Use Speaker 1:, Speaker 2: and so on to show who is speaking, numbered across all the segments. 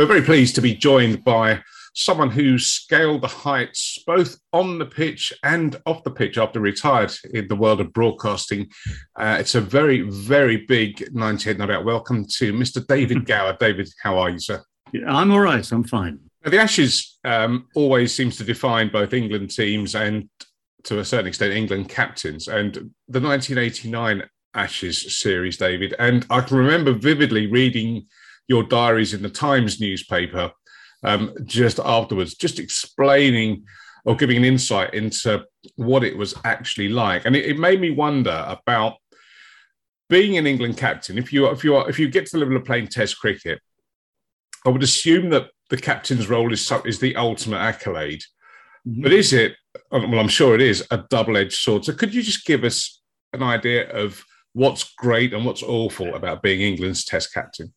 Speaker 1: We're very pleased to be joined by someone who scaled the heights both on the pitch and off the pitch after retired in the world of broadcasting. Uh, it's a very, very big 98 Not Out. Welcome to Mr. David Gower. David, how are you, sir?
Speaker 2: Yeah, I'm all right. I'm fine.
Speaker 1: Now, the Ashes um, always seems to define both England teams and, to a certain extent, England captains. And the 1989 Ashes series, David, and I can remember vividly reading your diaries in the Times newspaper um, just afterwards, just explaining or giving an insight into what it was actually like. And it, it made me wonder about being an England captain. If you if you are, if you get to the level of playing Test cricket, I would assume that the captain's role is is the ultimate accolade. Mm-hmm. But is it? Well, I'm sure it is a double-edged sword. So, could you just give us an idea of what's great and what's awful about being England's Test captain?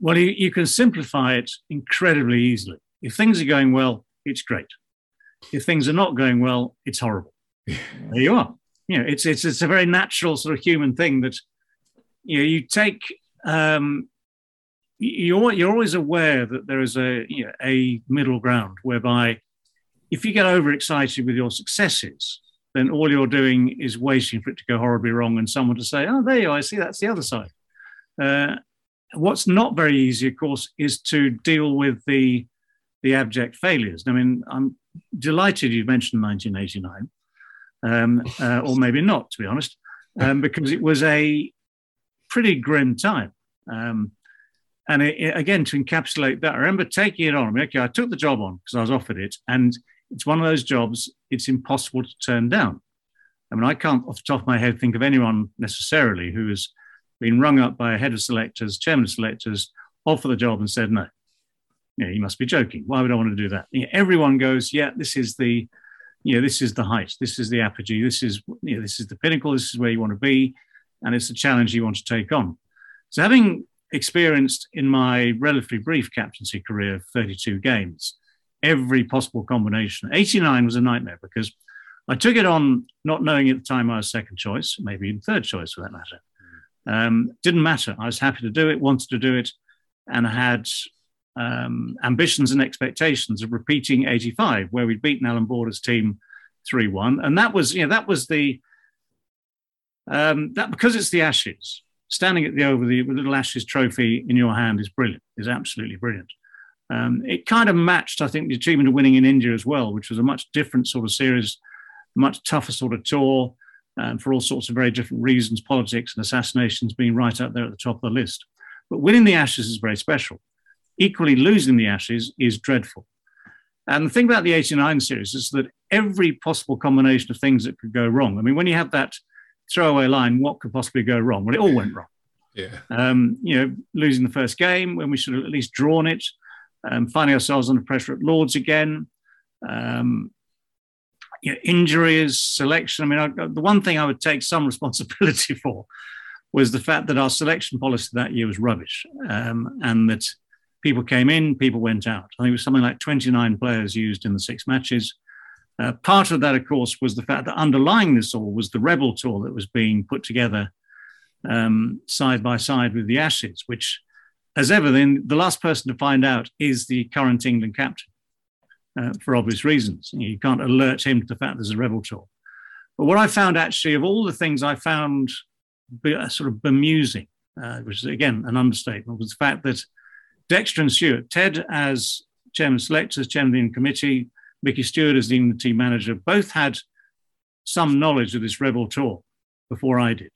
Speaker 2: Well, you, you can simplify it incredibly easily. If things are going well, it's great. If things are not going well, it's horrible. there you are. You know, it's it's it's a very natural sort of human thing that you know you take. Um, you're you're always aware that there is a you know, a middle ground whereby if you get overexcited with your successes, then all you're doing is waiting for it to go horribly wrong and someone to say, "Oh, there you are. I see that's the other side." Uh, what's not very easy, of course, is to deal with the the abject failures. I mean, I'm delighted you mentioned 1989, um, uh, or maybe not, to be honest, um, because it was a pretty grim time. Um, and it, it, again, to encapsulate that, I remember taking it on. I mean, okay, I took the job on because I was offered it, and it's one of those jobs it's impossible to turn down. I mean, I can't, off the top of my head, think of anyone necessarily who has been rung up by a head of selectors, chairman of selectors, offered the job and said no. Yeah, you must be joking. Why would I want to do that? Everyone goes, yeah, this is the, you know, this is the height, this is the apogee, this is, you know, this is the pinnacle, this is where you want to be, and it's a challenge you want to take on. So, having experienced in my relatively brief captaincy career 32 games, every possible combination, 89 was a nightmare because I took it on not knowing at the time I was second choice, maybe even third choice for that matter. Um, didn't matter. I was happy to do it, wanted to do it, and had um, ambitions and expectations of repeating 85, where we'd beaten Alan Border's team 3 1. And that was, you know, that was the, um, that because it's the Ashes, standing at the over the little Ashes trophy in your hand is brilliant, is absolutely brilliant. Um, it kind of matched, I think, the achievement of winning in India as well, which was a much different sort of series, much tougher sort of tour um, for all sorts of very different reasons, politics and assassinations being right up there at the top of the list. But winning the Ashes is very special. Equally, losing the Ashes is dreadful. And the thing about the 89 series is that every possible combination of things that could go wrong. I mean, when you have that throwaway line, what could possibly go wrong? Well, it all went wrong.
Speaker 1: Yeah.
Speaker 2: Um, you know, losing the first game when we should have at least drawn it, um, finding ourselves under pressure at Lords again, um, you know, injuries, selection. I mean, I, the one thing I would take some responsibility for was the fact that our selection policy that year was rubbish, um, and that people came in, people went out. I think it was something like 29 players used in the six matches. Uh, part of that, of course, was the fact that underlying this all was the rebel tour that was being put together um, side by side with the Ashes, which, as ever, then the last person to find out is the current England captain uh, for obvious reasons. You can't alert him to the fact there's a rebel tour. But what I found actually, of all the things I found be, uh, sort of bemusing, uh, which is again an understatement, was the fact that Dexter and Stewart, Ted as chairman selectors, chairman of the committee, Mickey Stewart as the team manager, both had some knowledge of this rebel tour before I did.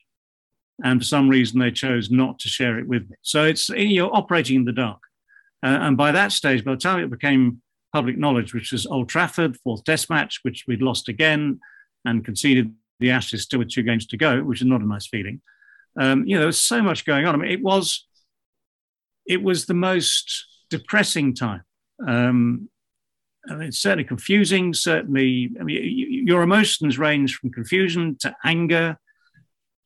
Speaker 2: And for some reason, they chose not to share it with me. So it's you're operating in the dark. Uh, and by that stage, by the time it became public knowledge, which was Old Trafford, fourth test match, which we'd lost again and conceded the Ashes still with two games to go, which is not a nice feeling. Um, you know, there was so much going on. I mean, it was, it was the most depressing time. Um, I mean, it's certainly confusing. Certainly, I mean, your emotions range from confusion to anger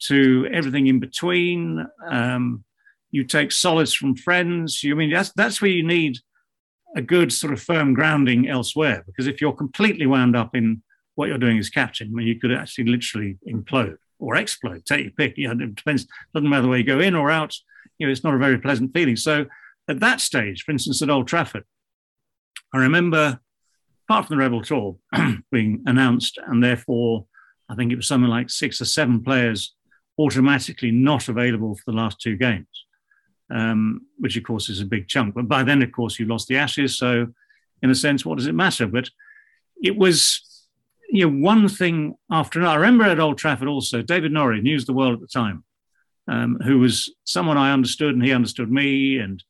Speaker 2: to everything in between. Um, you take solace from friends. You I mean that's that's where you need a good sort of firm grounding elsewhere. Because if you're completely wound up in what you're doing as captain, I mean, you could actually literally implode or explode. Take your pick. You know, it depends. Doesn't matter where you go in or out. You know, it's not a very pleasant feeling. So at that stage, for instance, at Old Trafford, I remember, apart from the Rebel Tour being announced, and therefore I think it was something like six or seven players automatically not available for the last two games, um, which of course is a big chunk. But by then, of course, you lost the Ashes. So, in a sense, what does it matter? But it was you know, one thing after another. I remember at Old Trafford also, David Norrie, News of the World at the time, um, who was someone I understood and he understood me. And,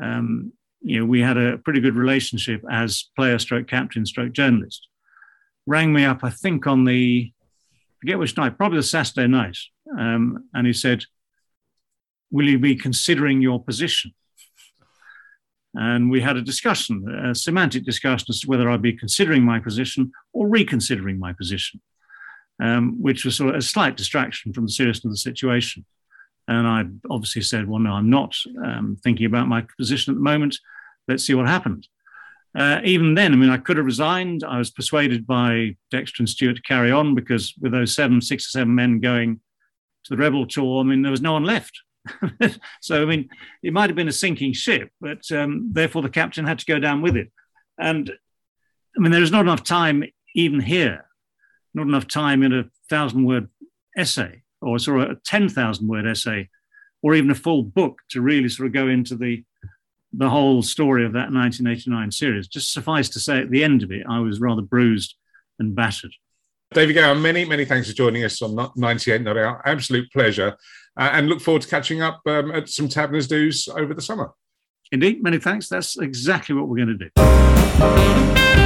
Speaker 2: um, you know, we had a pretty good relationship as player stroke captain stroke journalist. Rang me up, I think on the, forget which night, probably the Saturday night. Um, and he said, Will you be considering your position? And we had a discussion, a semantic discussion as to whether I'd be considering my position or reconsidering my position, um, which was sort of a slight distraction from the seriousness of the situation. And I obviously said, well, no, I'm not um, thinking about my position at the moment. Let's see what happens. Uh, even then, I mean, I could have resigned. I was persuaded by Dexter and Stewart to carry on because with those seven, six or seven men going to the Rebel tour, I mean, there was no one left. so, I mean, it might have been a sinking ship, but um, therefore the captain had to go down with it. And I mean, there is not enough time even here, not enough time in a thousand word essay or sort of a 10,000 word essay or even a full book to really sort of go into the the whole story of that 1989 series. Just suffice to say, at the end of it, I was rather bruised and battered.
Speaker 1: David Gower, many, many thanks for joining us on 98 Not Out. Absolute pleasure. Uh, and look forward to catching up um, at some Taverners Do's over the summer.
Speaker 2: Indeed, many thanks. That's exactly what we're going to do.